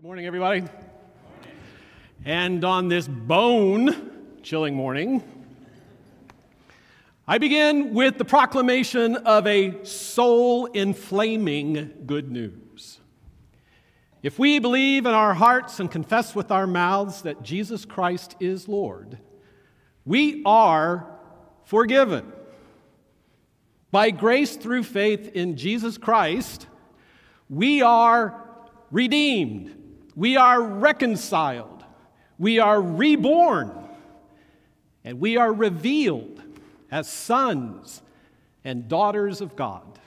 Good morning, everybody. And on this bone chilling morning, I begin with the proclamation of a soul inflaming good news. If we believe in our hearts and confess with our mouths that Jesus Christ is Lord, we are forgiven. By grace through faith in Jesus Christ, we are redeemed we are reconciled, we are reborn, and we are revealed as sons and daughters of God,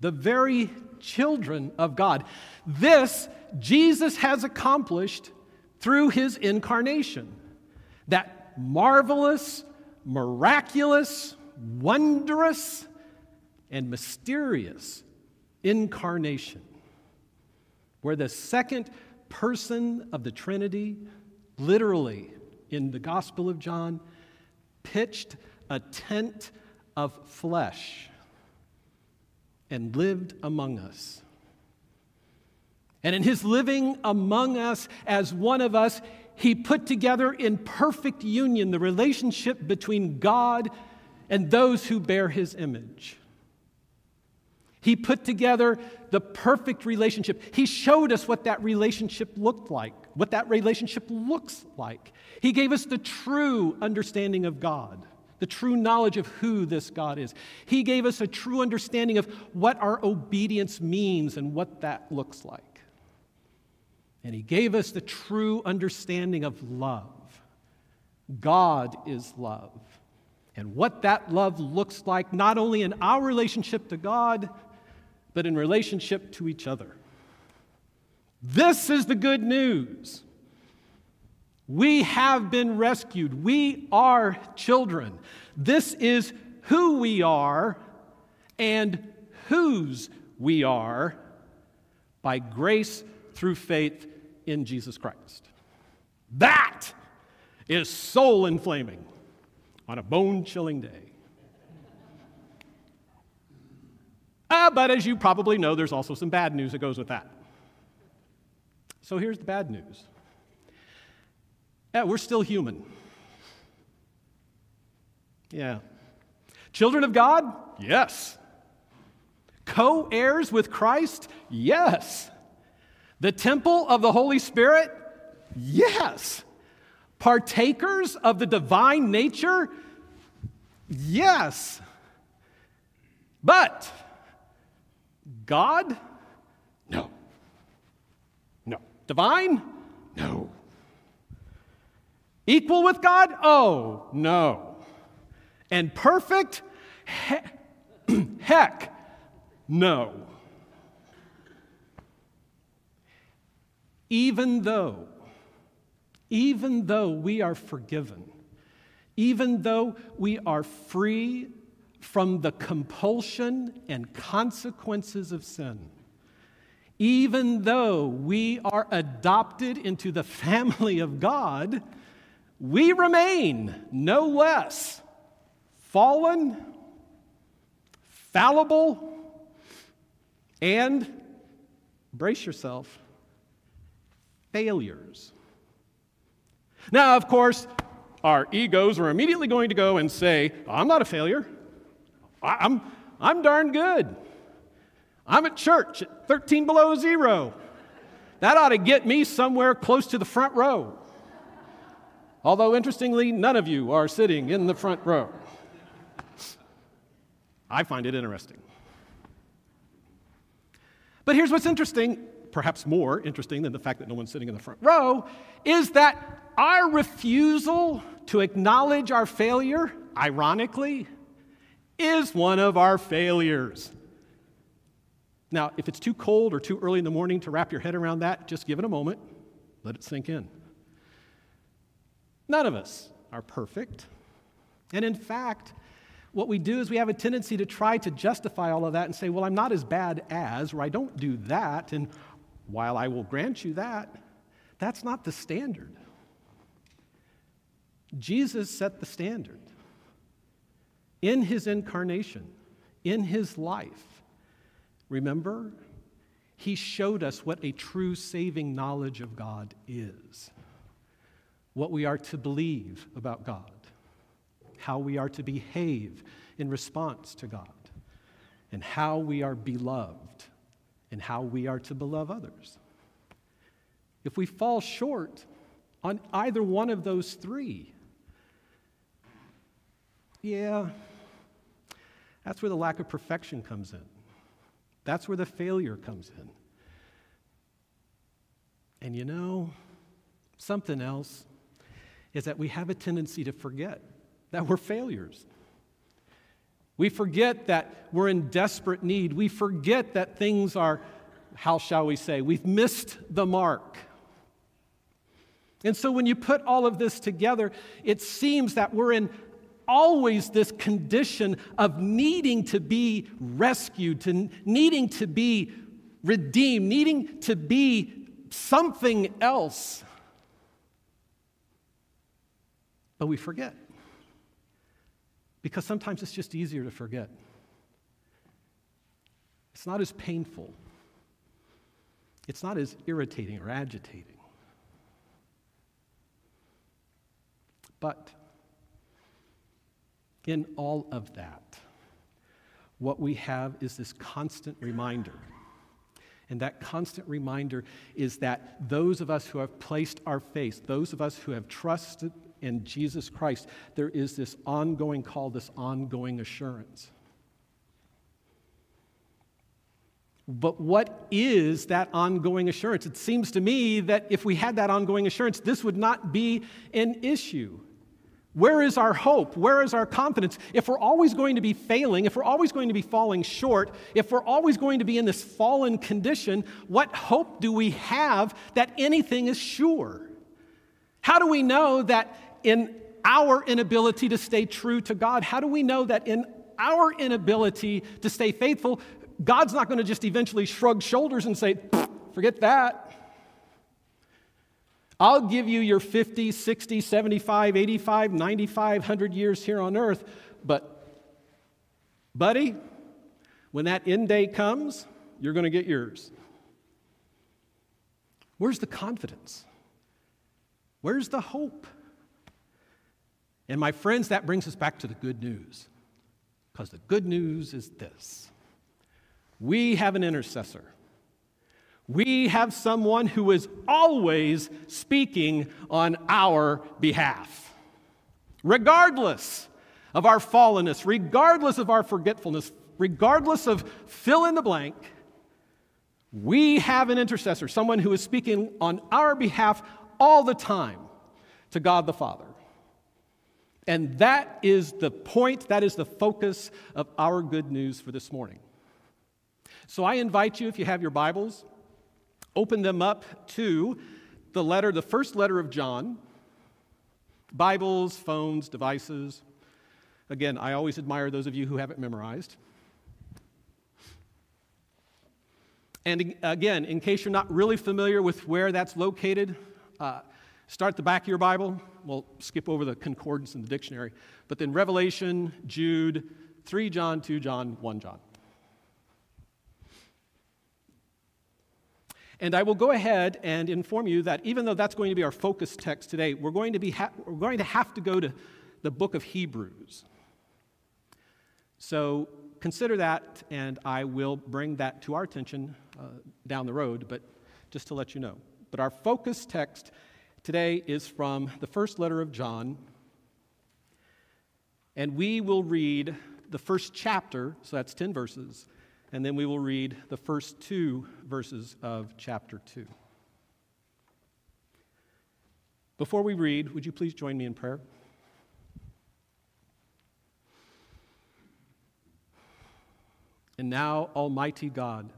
the very children of God. This Jesus has accomplished through his incarnation. That marvelous, miraculous, wondrous, and mysterious incarnation, where the second person of the Trinity, literally in the Gospel of John, pitched a tent of flesh and lived among us. And in his living among us as one of us, he put together in perfect union the relationship between God and those who bear his image. He put together the perfect relationship. He showed us what that relationship looked like, what that relationship looks like. He gave us the true understanding of God, the true knowledge of who this God is. He gave us a true understanding of what our obedience means and what that looks like. And He gave us the true understanding of love. God is love. And what that love looks like, not only in our relationship to God, but in relationship to each other. This is the good news. We have been rescued. We are children. This is who we are and whose we are by grace through faith in Jesus Christ. That is soul inflaming on a bone chilling day. Uh, but as you probably know, there's also some bad news that goes with that. So here's the bad news yeah, we're still human. Yeah. Children of God? Yes. Co heirs with Christ? Yes. The temple of the Holy Spirit? Yes. Partakers of the divine nature? Yes. But God? No. No. Divine? No. Equal with God? Oh, no. And perfect? He- heck, no. Even though, even though we are forgiven, even though we are free from the compulsion and consequences of sin. Even though we are adopted into the family of God, we remain no less fallen, fallible, and, brace yourself, failures. Now, of course, our egos are immediately going to go and say, I'm not a failure. I'm, I'm darn good. I'm at church at 13 below zero. That ought to get me somewhere close to the front row. Although, interestingly, none of you are sitting in the front row. I find it interesting. But here's what's interesting, perhaps more interesting than the fact that no one's sitting in the front row, is that our refusal to acknowledge our failure, ironically, is one of our failures. Now, if it's too cold or too early in the morning to wrap your head around that, just give it a moment. Let it sink in. None of us are perfect. And in fact, what we do is we have a tendency to try to justify all of that and say, well, I'm not as bad as, or I don't do that. And while I will grant you that, that's not the standard. Jesus set the standard in his incarnation, in his life. Remember? he showed us what a true saving knowledge of God is, what we are to believe about God, how we are to behave in response to God, and how we are beloved, and how we are to beloved others. If we fall short on either one of those three, yeah, that's where the lack of perfection comes in. That's where the failure comes in. And you know, something else is that we have a tendency to forget that we're failures. We forget that we're in desperate need. We forget that things are, how shall we say, we've missed the mark. And so when you put all of this together, it seems that we're in always this condition of needing to be rescued, to needing to be redeemed, needing to be something else. But we forget. Because sometimes it's just easier to forget. It's not as painful. It's not as irritating or agitating. But in all of that, what we have is this constant reminder. And that constant reminder is that those of us who have placed our faith, those of us who have trusted in Jesus Christ, there is this ongoing call, this ongoing assurance. But what is that ongoing assurance? It seems to me that if we had that ongoing assurance, this would not be an issue. Where is our hope? Where is our confidence? If we're always going to be failing, if we're always going to be falling short, if we're always going to be in this fallen condition, what hope do we have that anything is sure? How do we know that in our inability to stay true to God, how do we know that in our inability to stay faithful, God's not going to just eventually shrug shoulders and say, forget that? I'll give you your 50, 60, 75, 85, 95, 100 years here on earth, but, buddy, when that end day comes, you're going to get yours. Where's the confidence? Where's the hope? And my friends, that brings us back to the good news. Because the good news is this we have an intercessor we have someone who is always speaking on our behalf. Regardless of our fallenness, regardless of our forgetfulness, regardless of fill in the blank, we have an intercessor, someone who is speaking on our behalf all the time to God the Father. And that is the point, that is the focus of our good news for this morning. So I invite you, if you have your Bibles, Open them up to the letter, the first letter of John. Bibles, phones, devices. Again, I always admire those of you who have it memorized. And again, in case you're not really familiar with where that's located, uh, start the back of your Bible. We'll skip over the concordance in the dictionary. But then Revelation, Jude, 3 John, 2 John, 1 John. And I will go ahead and inform you that even though that's going to be our focus text today, we're going to, be ha- we're going to have to go to the book of Hebrews. So consider that, and I will bring that to our attention uh, down the road, but just to let you know. But our focus text today is from the first letter of John, and we will read the first chapter, so that's 10 verses, and then we will read the first two verses of chapter 2. Before we read, would you please join me in prayer? And now, Almighty God,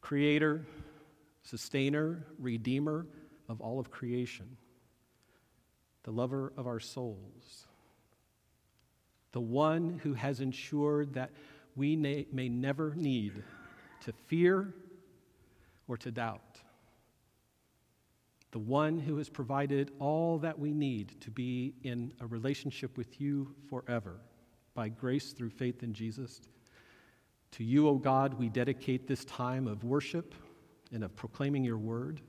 Creator, Sustainer, Redeemer of all of creation, the lover of our souls, the one who has ensured that we may, never need to fear or to doubt. The one who has provided all that we need to be in a relationship with you forever by grace through faith in Jesus. To you, O God, we dedicate this time of worship and of proclaiming your word.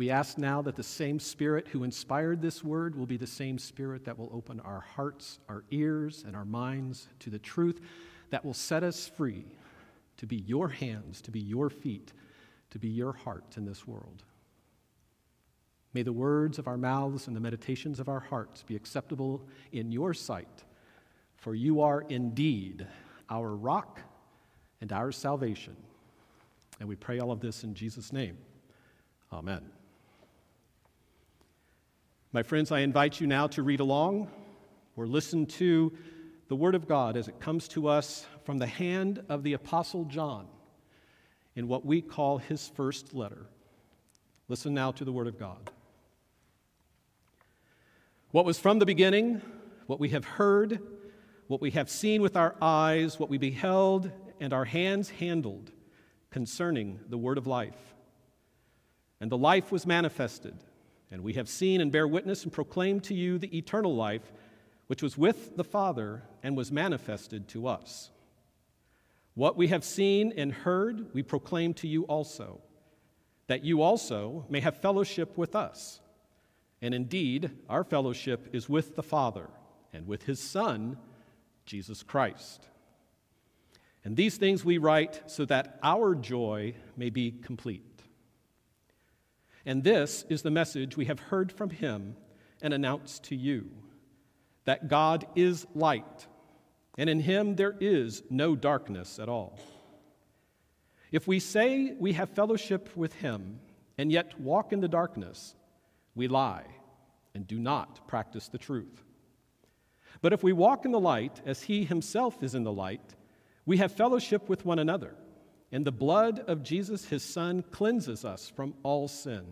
We ask now that the same Spirit who inspired this word will be the same Spirit that will open our hearts, our ears, and our minds to the truth that will set us free to be your hands, to be your feet, to be your heart in this world. May the words of our mouths and the meditations of our hearts be acceptable in your sight, for you are indeed our rock and our salvation. And we pray all of this in Jesus' name. Amen. My friends, I invite you now to read along or listen to the Word of God as it comes to us from the hand of the Apostle John in what we call his first letter. Listen now to the Word of God. What was from the beginning, what we have heard, what we have seen with our eyes, what we beheld and our hands handled concerning the Word of life. And the life was manifested, and we have seen and bear witness and proclaim to you the eternal life, which was with the Father and was manifested to us. What we have seen and heard, we proclaim to you also, that you also may have fellowship with us. And indeed, our fellowship is with the Father and with his Son, Jesus Christ. And these things we write so that our joy may be complete. And this is the message we have heard from him and announced to you that God is light, and in him there is no darkness at all. If we say we have fellowship with him and yet walk in the darkness, we lie and do not practice the truth. But if we walk in the light, as he himself is in the light, we have fellowship with one another, and the blood of Jesus, his son, cleanses us from all sin.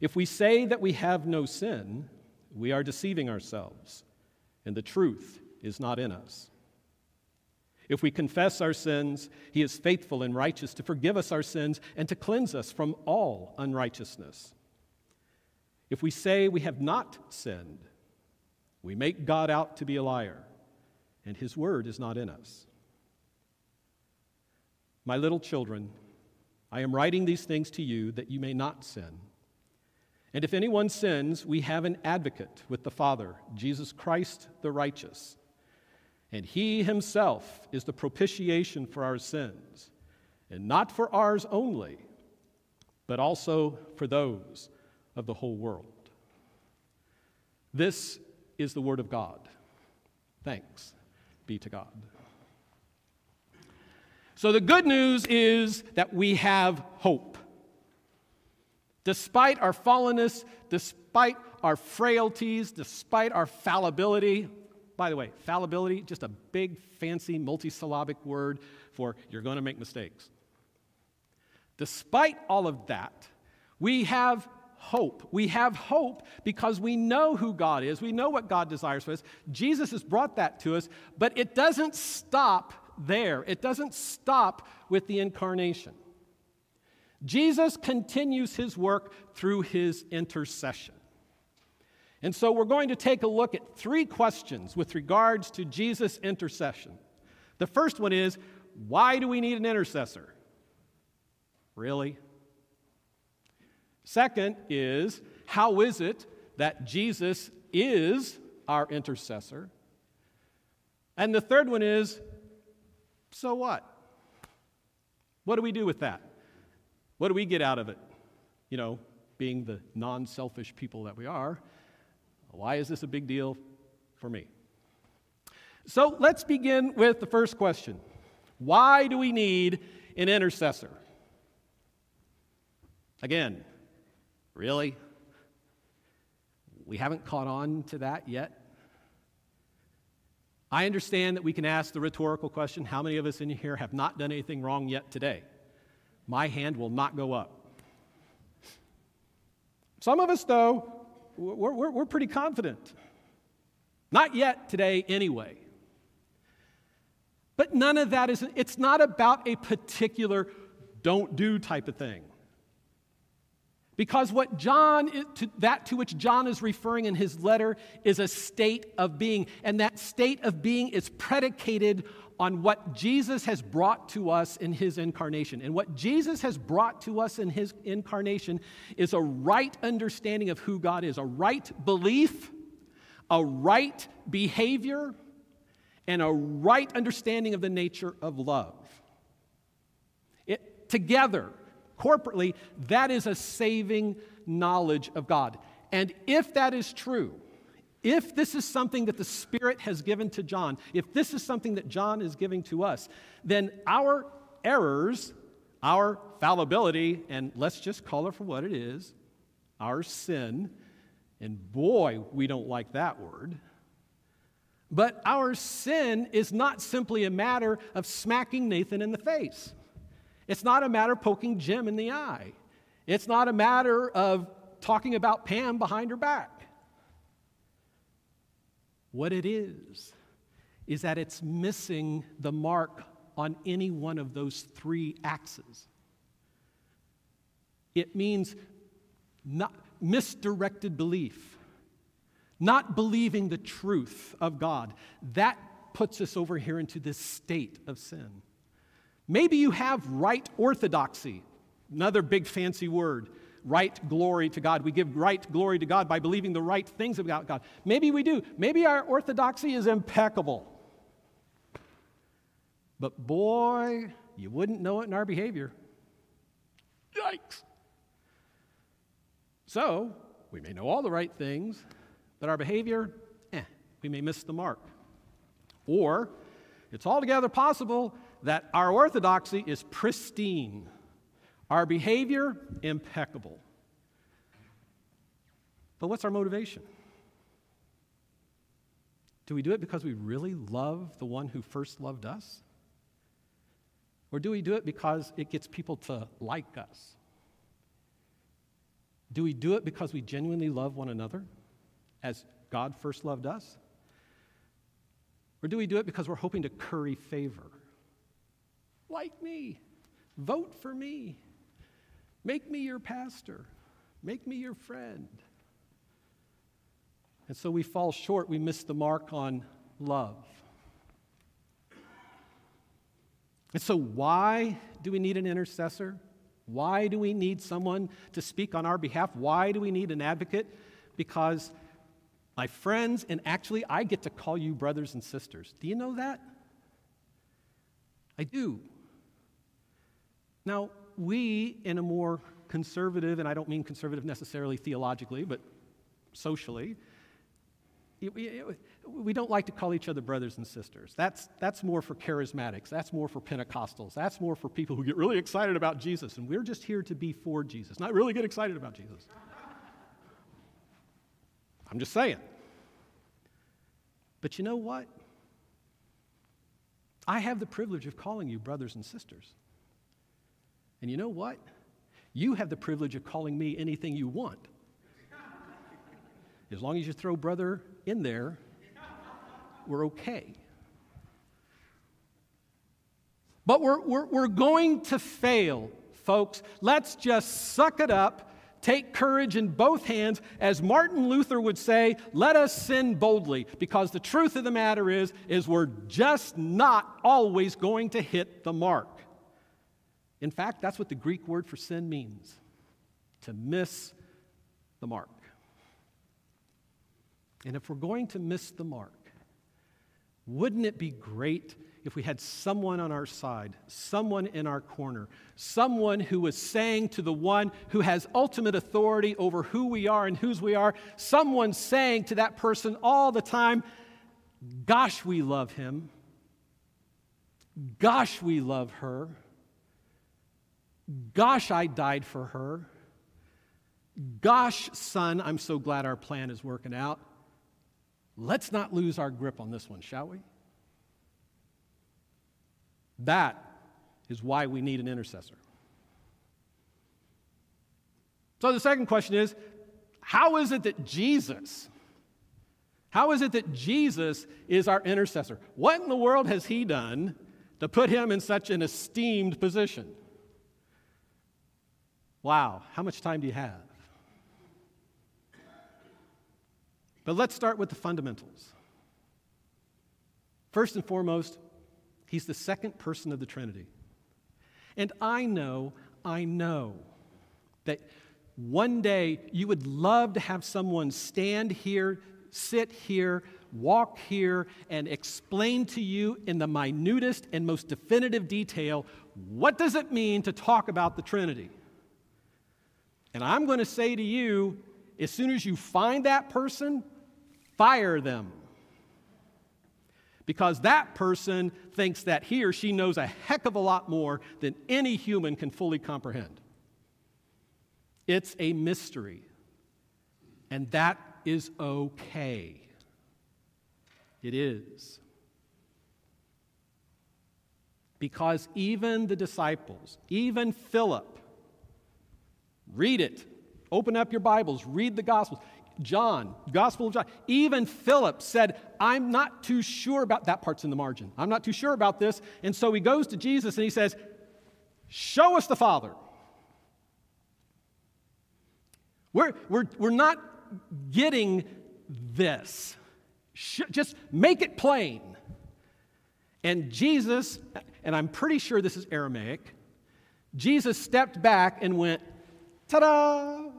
If we say that we have no sin, we are deceiving ourselves, and the truth is not in us. If we confess our sins, he is faithful and righteous to forgive us our sins and to cleanse us from all unrighteousness. If we say we have not sinned, we make God out to be a liar, and his word is not in us. My little children, I am writing these things to you that you may not sin. And if anyone sins, we have an advocate with the Father, Jesus Christ the righteous. And he himself is the propitiation for our sins, and not for ours only, but also for those of the whole world. This is the Word of God. Thanks be to God. So, the good news is that we have hope. Despite our fallenness, despite our frailties, despite our fallibility, by the way, fallibility, just a big, fancy, multisyllabic word for you're going to make mistakes. Despite all of that, we have hope. We have hope because we know who God is. We know what God desires for us. Jesus has brought that to us, but it doesn't stop there. It doesn't stop with the incarnation. Jesus continues his work through his intercession. And so we're going to take a look at three questions with regards to Jesus' intercession. The first one is why do we need an intercessor? Really? Second is, how is it that Jesus is our intercessor? And the third one is, so what? What do we do with that? What do we get out of it? You know, being the non selfish people that we are, why is this a big deal for me? So let's begin with the first question Why do we need an intercessor? Again, Really? We haven't caught on to that yet. I understand that we can ask the rhetorical question how many of us in here have not done anything wrong yet today? My hand will not go up. Some of us, though, we're, we're, we're pretty confident. Not yet today, anyway. But none of that is, it's not about a particular don't do type of thing. Because what John, that to which John is referring in his letter, is a state of being. And that state of being is predicated on what Jesus has brought to us in his incarnation. And what Jesus has brought to us in his incarnation is a right understanding of who God is, a right belief, a right behavior, and a right understanding of the nature of love. It, together, corporately, that is a saving knowledge of God. And if that is true, if this is something that the Spirit has given to John, if this is something that John is giving to us, then our errors, our fallibility, and let's just call it for what it is, our sin, and boy, we don't like that word. But our sin is not simply a matter of smacking Nathan in the face. It's not a matter of poking Jim in the eye. It's not a matter of talking about Pam behind her back. What it is, is that it's missing the mark on any one of those three axes. It means not misdirected belief, not believing the truth of God. That puts us over here into this state of sin. Maybe you have right orthodoxy, another big fancy word right glory to God. We give right glory to God by believing the right things about God. Maybe we do. Maybe our orthodoxy is impeccable. But boy, you wouldn't know it in our behavior. Yikes. So, we may know all the right things, but our behavior, eh, we may miss the mark. Or, it's altogether possible that our orthodoxy is pristine our behavior, impeccable. But what's our motivation? Do we do it because we really love the one who first loved us? Or do we do it because it gets people to like us? Do we do it because we genuinely love one another as God first loved us? Or do we do it because we're hoping to curry favor? Like me, vote for me. Make me your pastor. Make me your friend. And so we fall short. We miss the mark on love. And so, why do we need an intercessor? Why do we need someone to speak on our behalf? Why do we need an advocate? Because, my friends, and actually, I get to call you brothers and sisters. Do you know that? I do. Now, we, in a more conservative, and I don't mean conservative necessarily theologically, but socially, we don't like to call each other brothers and sisters. That's, that's more for charismatics. That's more for Pentecostals. That's more for people who get really excited about Jesus. And we're just here to be for Jesus, not really get excited about Jesus. I'm just saying. But you know what? I have the privilege of calling you brothers and sisters. And you know what? You have the privilege of calling me anything you want. As long as you throw brother in there, we're okay. But we're, we're, we're going to fail, folks. Let's just suck it up, take courage in both hands. As Martin Luther would say, let us sin boldly, because the truth of the matter is, is we're just not always going to hit the mark. In fact, that's what the Greek word for sin means to miss the mark. And if we're going to miss the mark, wouldn't it be great if we had someone on our side, someone in our corner, someone who was saying to the one who has ultimate authority over who we are and whose we are, someone saying to that person all the time, Gosh, we love him. Gosh, we love her. Gosh, I died for her. Gosh, son, I'm so glad our plan is working out. Let's not lose our grip on this one, shall we? That is why we need an intercessor. So the second question is how is it that Jesus, how is it that Jesus is our intercessor? What in the world has he done to put him in such an esteemed position? Wow, how much time do you have? But let's start with the fundamentals. First and foremost, he's the second person of the Trinity. And I know, I know that one day you would love to have someone stand here, sit here, walk here, and explain to you in the minutest and most definitive detail what does it mean to talk about the Trinity? And I'm going to say to you, as soon as you find that person, fire them. Because that person thinks that he or she knows a heck of a lot more than any human can fully comprehend. It's a mystery. And that is okay. It is. Because even the disciples, even Philip, read it. Open up your Bibles, read the Gospels. John, Gospel of John, even Philip said, I'm not too sure about that part's in the margin. I'm not too sure about this. And so he goes to Jesus and he says, Show us the Father. We're, we're, we're not getting this. Just make it plain. And Jesus, and I'm pretty sure this is Aramaic, Jesus stepped back and went, ta da!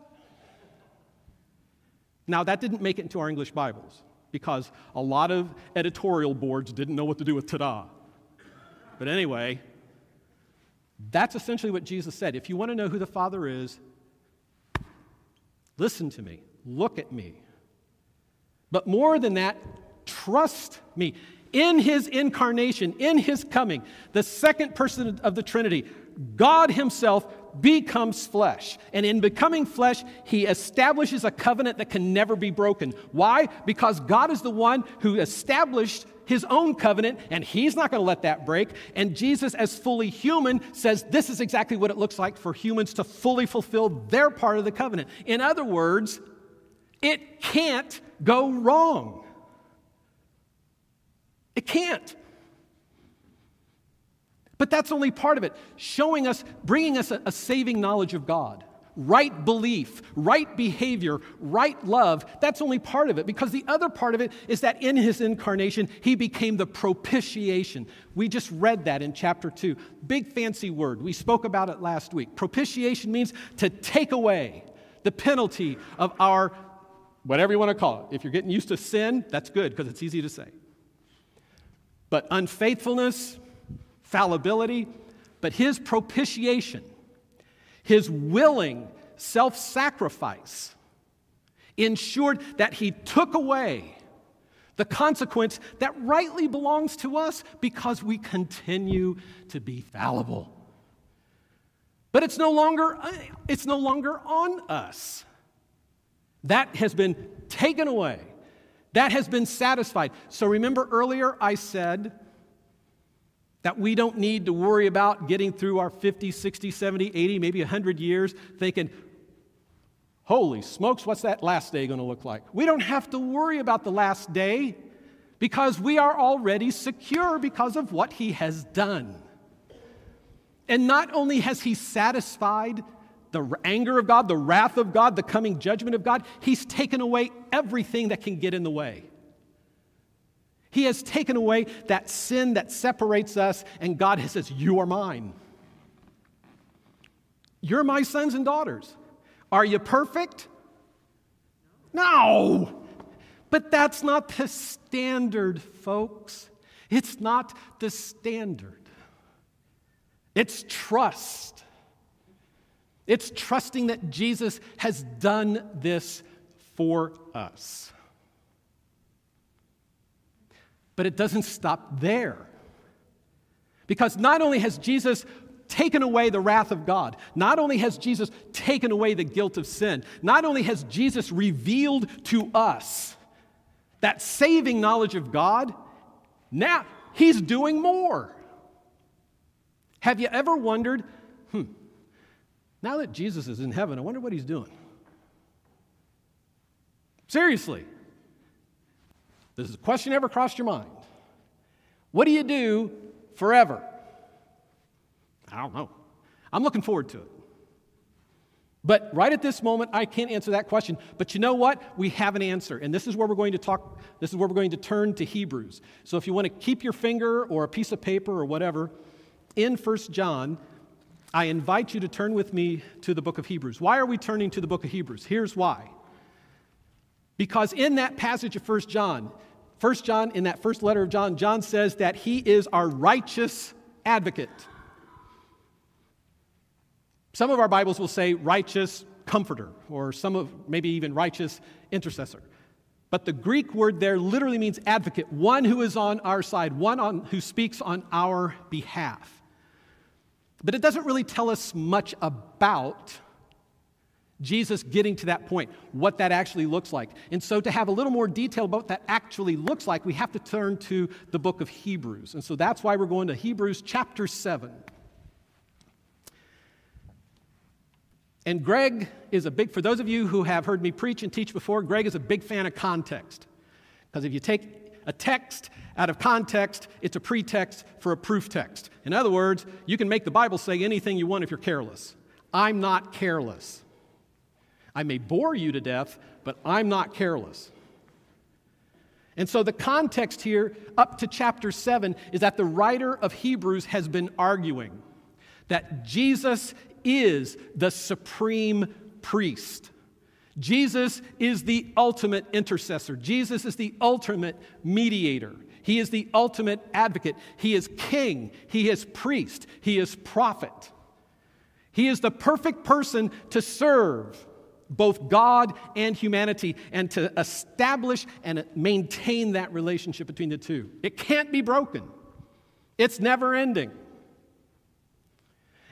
Now, that didn't make it into our English Bibles because a lot of editorial boards didn't know what to do with ta da. But anyway, that's essentially what Jesus said. If you want to know who the Father is, listen to me, look at me. But more than that, trust me. In his incarnation, in his coming, the second person of the Trinity, God himself becomes flesh. And in becoming flesh, he establishes a covenant that can never be broken. Why? Because God is the one who established his own covenant, and he's not going to let that break. And Jesus, as fully human, says this is exactly what it looks like for humans to fully fulfill their part of the covenant. In other words, it can't go wrong. It can't. But that's only part of it, showing us, bringing us a, a, saving knowledge of God. Right belief, right behavior, right love, that's only part of it because the other part of it is that in his incarnation, he became the propitiation. We just read that in chapter 2. Big fancy word. We spoke about it last week. Propitiation means to take away the penalty of our whatever you want to call it. If you're getting used to sin, that's good because it's easy to say. But unfaithfulness, fallibility, but his propitiation, his willing self sacrifice, ensured that he took away the consequence that rightly belongs to us because we continue to be fallible. But it's no longer, it's no longer on us. That has been taken away. That has been satisfied. So remember earlier I said that we don't need to worry about getting through our 50, 60, 70, 80, maybe 100 years thinking, holy smokes, what's that last day going to look like? We don't have to worry about the last day because we are already secure because of what he has done. And not only has he satisfied the anger of God, the wrath of God, the coming judgment of God, He's taken away everything that can get in the way. He has taken away that sin that separates us, and God says, You are mine. You're my sons and daughters. Are you perfect? No. But that's not the standard, folks. It's not the standard. It's trust. It's trusting that Jesus has done this for us. But it doesn't stop there. Because not only has Jesus taken away the wrath of God, not only has Jesus taken away the guilt of sin, not only has Jesus revealed to us that saving knowledge of God, now he's doing more. Have you ever wondered, hmm, now that Jesus is in heaven, I wonder what he's doing. Seriously. Does the question ever crossed your mind? What do you do forever? I don't know. I'm looking forward to it. But right at this moment, I can't answer that question. But you know what? We have an answer. And this is where we're going to talk, this is where we're going to turn to Hebrews. So if you want to keep your finger or a piece of paper or whatever in 1 John, I invite you to turn with me to the book of Hebrews. Why are we turning to the book of Hebrews? Here's why. Because in that passage of 1 John, 1 John, in that first letter of John, John says that he is our righteous advocate. Some of our Bibles will say righteous comforter, or some of maybe even righteous intercessor. But the Greek word there literally means advocate, one who is on our side, one on, who speaks on our behalf. But it doesn't really tell us much about Jesus getting to that point, what that actually looks like. And so, to have a little more detail about what that actually looks like, we have to turn to the book of Hebrews. And so, that's why we're going to Hebrews chapter 7. And Greg is a big, for those of you who have heard me preach and teach before, Greg is a big fan of context. Because if you take a text out of context, it's a pretext for a proof text. In other words, you can make the Bible say anything you want if you're careless. I'm not careless. I may bore you to death, but I'm not careless. And so the context here, up to chapter 7, is that the writer of Hebrews has been arguing that Jesus is the supreme priest. Jesus is the ultimate intercessor. Jesus is the ultimate mediator. He is the ultimate advocate. He is king. He is priest. He is prophet. He is the perfect person to serve both God and humanity and to establish and maintain that relationship between the two. It can't be broken, it's never ending.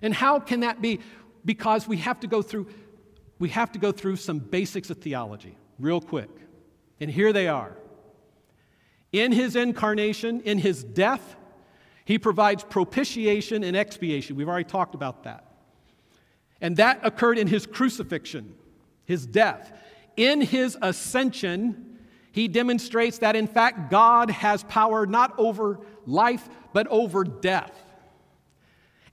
And how can that be? Because we have to go through we have to go through some basics of theology real quick. And here they are. In his incarnation, in his death, he provides propitiation and expiation. We've already talked about that. And that occurred in his crucifixion, his death. In his ascension, he demonstrates that in fact God has power not over life, but over death.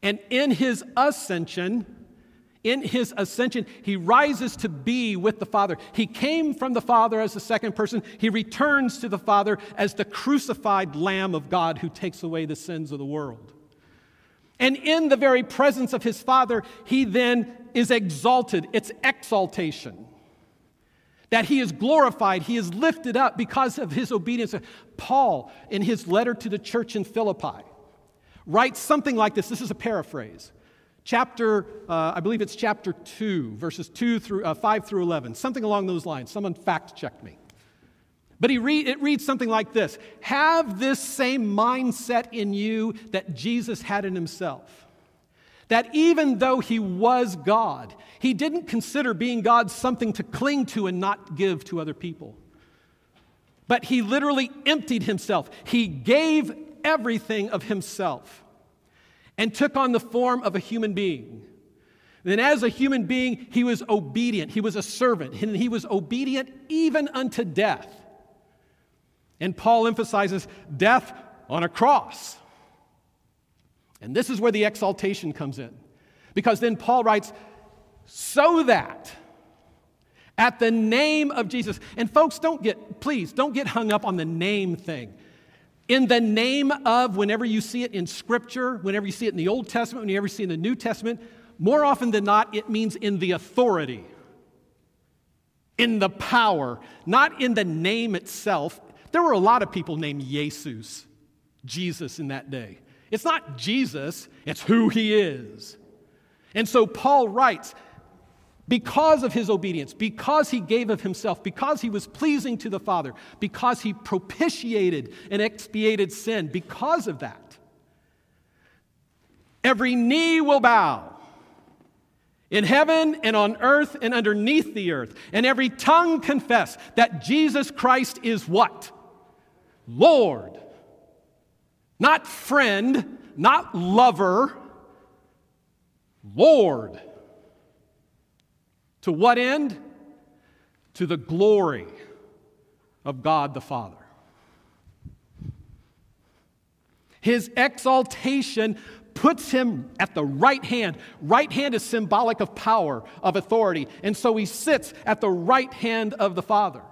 And in his ascension, in his ascension, he rises to be with the Father. He came from the Father as the second person. He returns to the Father as the crucified Lamb of God who takes away the sins of the world. And in the very presence of his Father, he then is exalted. It's exaltation. That he is glorified, he is lifted up because of his obedience. Paul, in his letter to the church in Philippi, writes something like this. This is a paraphrase chapter, uh, I believe it's chapter 2, verses 2 through, uh, 5 through 11, something along those lines. Someone fact checked me. But he read, it reads something like this Have this same mindset in you that Jesus had in himself. That even though he was God, he didn't consider being God something to cling to and not give to other people. But he literally emptied himself, he gave everything of himself and took on the form of a human being. Then, as a human being, he was obedient. He was a servant, and he was obedient even unto death. And Paul emphasizes death on a cross. And this is where the exaltation comes in. Because then Paul writes, so that at the name of Jesus, and folks, don't get, please, don't get hung up on the name thing. In the name of, whenever you see it in Scripture, whenever you see it in the Old Testament, whenever you see it in the New Testament, more often than not, it means in the authority, in the power, not in the name itself. There were a lot of people named Jesus, Jesus in that day. It's not Jesus, it's who he is. And so Paul writes, because of his obedience, because he gave of himself, because he was pleasing to the Father, because he propitiated and expiated sin, because of that, every knee will bow in heaven and on earth and underneath the earth, and every tongue confess that Jesus Christ is what? Lord. Not friend, not lover, Lord. To what end? To the glory of God the Father. His exaltation puts him at the right hand. Right hand is symbolic of power, of authority. And so he sits at the right hand of the Father.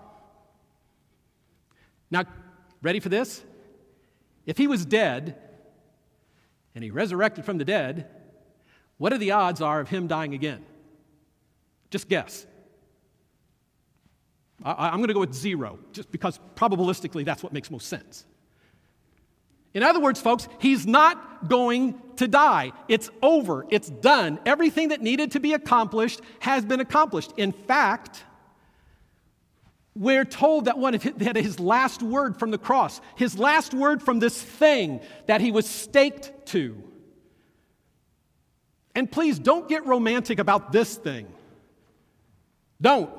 Now, ready for this? If he was dead and he resurrected from the dead, what are the odds are of him dying again? Just guess. I, am going to go with zero, just because probabilistically that's what makes most sense. In other words, folks, he's not going to die. It's over. It's done. Everything that needed to be accomplished has been accomplished. In fact, we're told that one of his, that his last word from the cross, his last word from this thing that he was staked to. And please don't get romantic about this thing. Don't.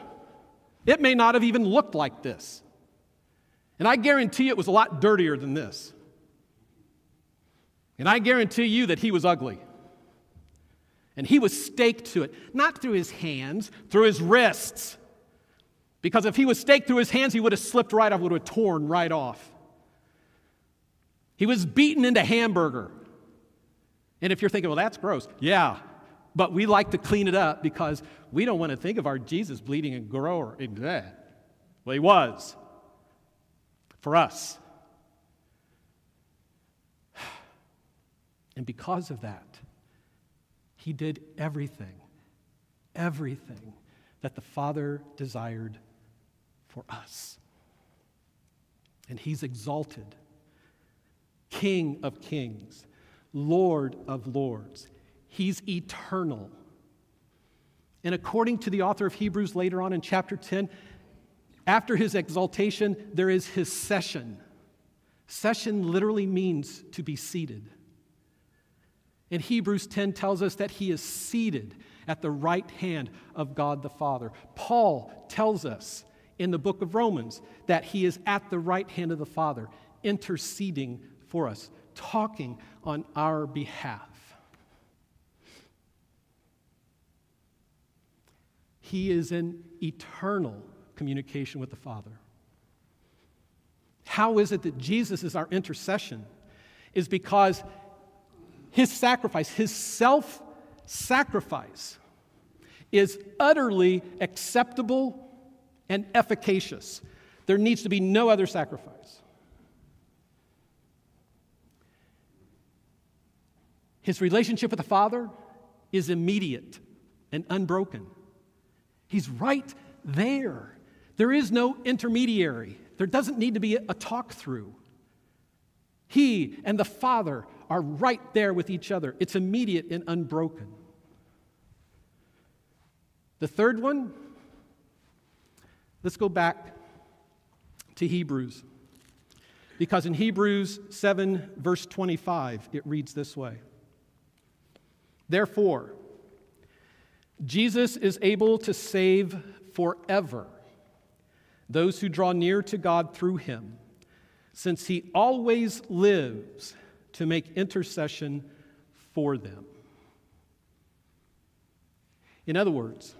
It may not have even looked like this. And I guarantee it was a lot dirtier than this. And I guarantee you that he was ugly. And he was staked to it, not through his hands, through his wrists. Because if he was staked through his hands, he would have slipped right off, would have torn right off. He was beaten into hamburger. And if you're thinking, well, that's gross, yeah, but we like to clean it up because we don't want to think of our Jesus bleeding and grower. Well, he was for us. And because of that, he did everything, everything that the Father desired for us. And he's exalted, King of kings, Lord of lords. He's eternal. And according to the author of Hebrews later on in chapter 10, after his exaltation, there is his session. Session literally means to be seated. And Hebrews 10 tells us that he is seated at the right hand of God the Father. Paul tells us in the book of Romans that he is at the right hand of the Father, interceding for us, talking on our behalf. He is in eternal communication with the Father. How is it that Jesus is our intercession? Is because his sacrifice, his self sacrifice, is utterly acceptable and efficacious. There needs to be no other sacrifice. His relationship with the Father is immediate and unbroken. He's right there. There is no intermediary. There doesn't need to be a talk through. He and the Father are right there with each other. It's immediate and unbroken. The third one, let's go back to Hebrews. Because in Hebrews 7, verse 25, it reads this way Therefore, Jesus is able to save forever those who draw near to God through him, since he always lives to make intercession for them. In other words,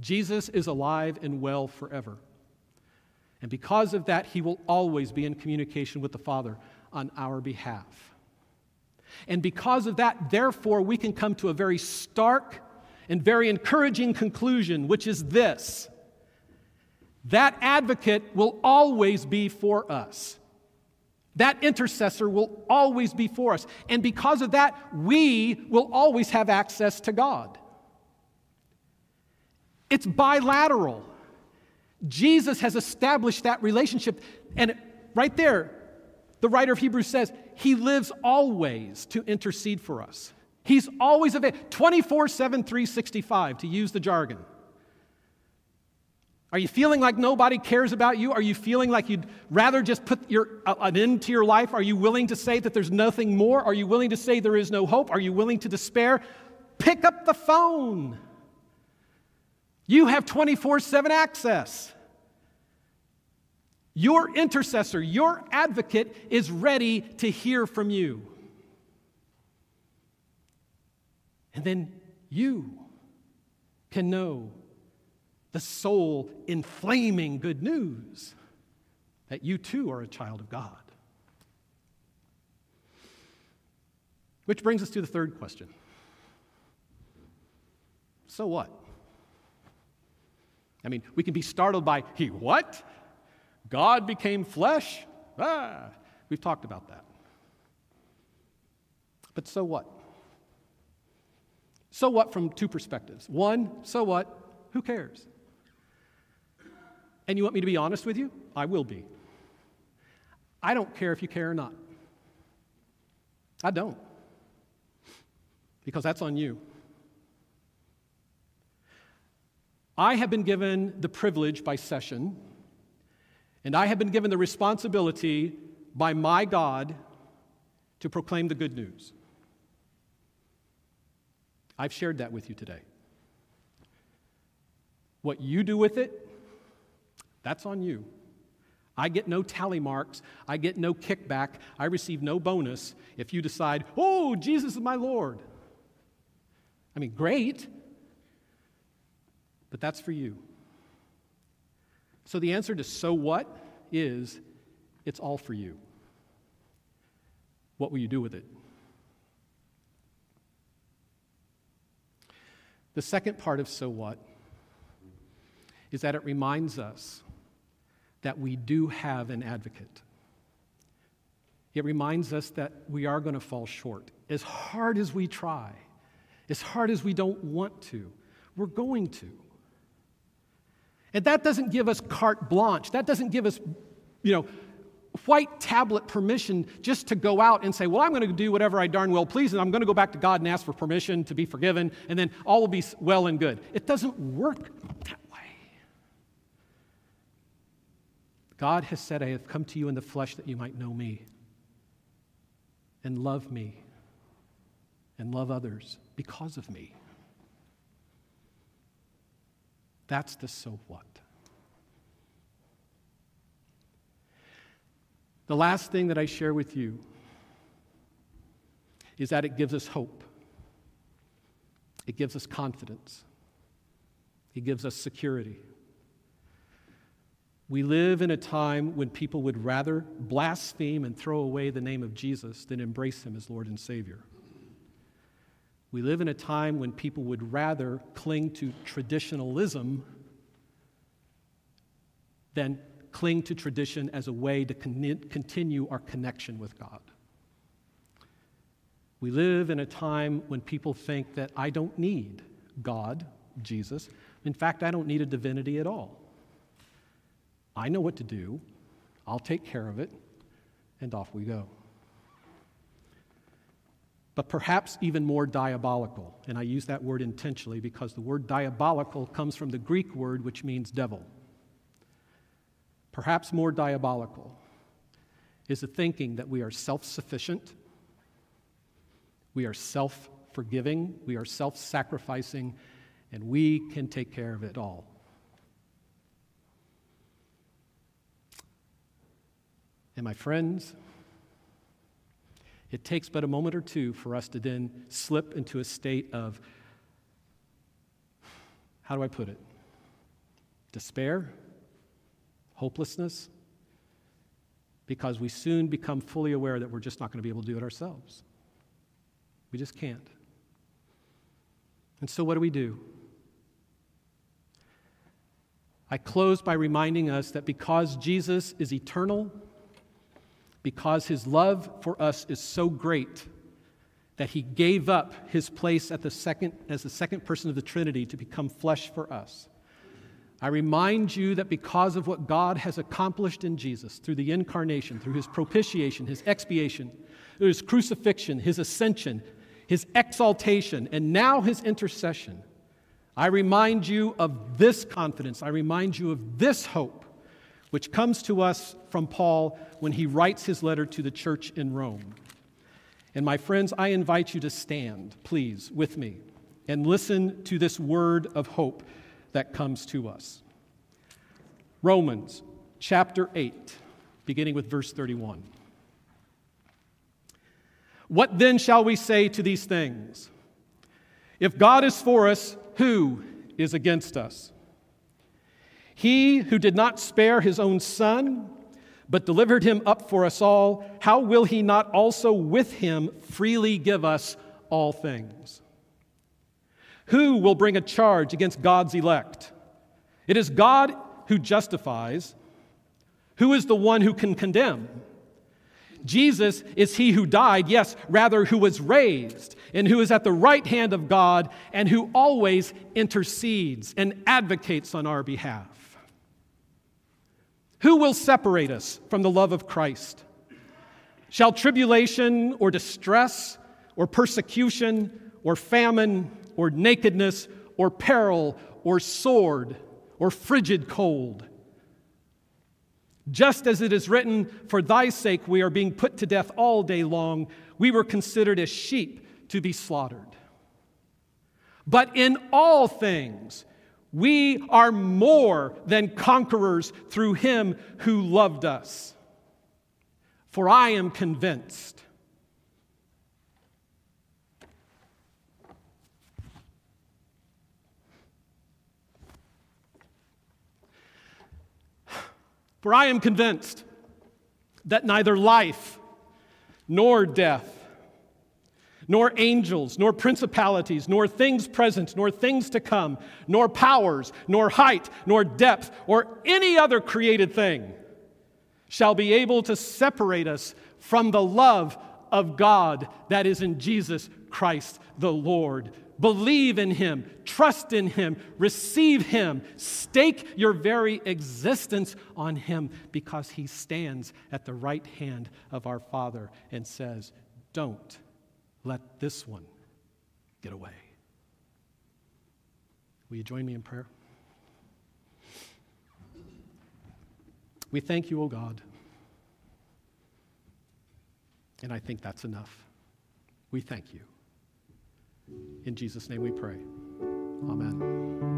Jesus is alive and well forever. And because of that, he will always be in communication with the Father on our behalf. And because of that, therefore, we can come to a very stark and very encouraging conclusion, which is this that advocate will always be for us. That intercessor will always be for us. And because of that, we will always have access to God. It's bilateral. Jesus has established that relationship. And right there, the writer of Hebrews says, He lives always to intercede for us. He's always available 24 7, 365, to use the jargon. Are you feeling like nobody cares about you? Are you feeling like you'd rather just put your, uh, an end to your life? Are you willing to say that there's nothing more? Are you willing to say there is no hope? Are you willing to despair? Pick up the phone. You have 24 7 access. Your intercessor, your advocate is ready to hear from you. And then you can know the soul inflaming good news that you too are a child of God. Which brings us to the third question. So what? I mean, we can be startled by, he what? God became flesh? Ah, we've talked about that. But so what? So what from two perspectives. One, so what? Who cares? And you want me to be honest with you? I will be. I don't care if you care or not. I don't. Because that's on you. I have been given the privilege by session, and I have been given the responsibility by my God to proclaim the good news. I've shared that with you today. What you do with it, that's on you. I get no tally marks. I get no kickback. I receive no bonus if you decide, oh, Jesus is my Lord. I mean, great, but that's for you. So the answer to so what is it's all for you. What will you do with it? The second part of so what is that it reminds us that we do have an advocate. It reminds us that we are going to fall short. As hard as we try, as hard as we don't want to, we're going to. And that doesn't give us carte blanche. That doesn't give us, you know, white tablet permission just to go out and say, Well, I'm going to do whatever I darn well please, and I'm going to go back to God and ask for permission to be forgiven, and then all will be well and good. It doesn't work that way. God has said, I have come to you in the flesh that you might know me and love me and love others because of me. That's the so what. The last thing that I share with you is that it gives us hope, it gives us confidence, it gives us security. We live in a time when people would rather blaspheme and throw away the name of Jesus than embrace him as Lord and Savior. We live in a time when people would rather cling to traditionalism than cling to tradition as a way to con- continue our connection with God. We live in a time when people think that I don't need God, Jesus. In fact, I don't need a divinity at all. I know what to do, I'll take care of it, and off we go but perhaps even more diabolical. And I use that word intentionally because the word diabolical comes from the Greek word which means devil. Perhaps more diabolical is the thinking that we are self sufficient, we are self forgiving, we are self sacrificing, and we can take care of it all. And my friends, it takes but a moment or two for us to then slip into a state of, how do I put it? Despair, hopelessness, because we soon become fully aware that we're just not going to be able to do it ourselves. We just can't. And so, what do we do? I close by reminding us that because Jesus is eternal, because his love for us is so great that he gave up his place the second, as the second person of the Trinity to become flesh for us. I remind you that because of what God has accomplished in Jesus through the incarnation, through his propitiation, his expiation, his crucifixion, his ascension, his exaltation, and now his intercession, I remind you of this confidence. I remind you of this hope which comes to us from Paul when he writes his letter to the church in Rome. And my friends, I invite you to stand, please, with me and listen to this word of hope that comes to us. Romans chapter 8, beginning with verse 31. What then shall we say to these things? If God is for us, who is against us? He who did not spare his own son, but delivered him up for us all, how will he not also with him freely give us all things? Who will bring a charge against God's elect? It is God who justifies. Who is the one who can condemn? Jesus is he who died, yes, rather, who was raised, and who is at the right hand of God, and who always intercedes and advocates on our behalf. Who will separate us from the love of Christ? Shall tribulation or distress or persecution or famine or nakedness or peril or sword or frigid cold? Just as it is written, For thy sake we are being put to death all day long, we were considered as sheep to be slaughtered. But in all things, we are more than conquerors through him who loved us. For I am convinced. For I am convinced that neither life nor death nor angels, nor principalities, nor things present, nor things to come, nor powers, nor height, nor depth, or any other created thing shall be able to separate us from the love of God that is in Jesus Christ the Lord. Believe in Him, trust in Him, receive Him, stake your very existence on Him because He stands at the right hand of our Father and says, Don't let this one get away. Will you join me in prayer? We thank you, O God. And I think that's enough. We thank you. In Jesus' name we pray. Amen.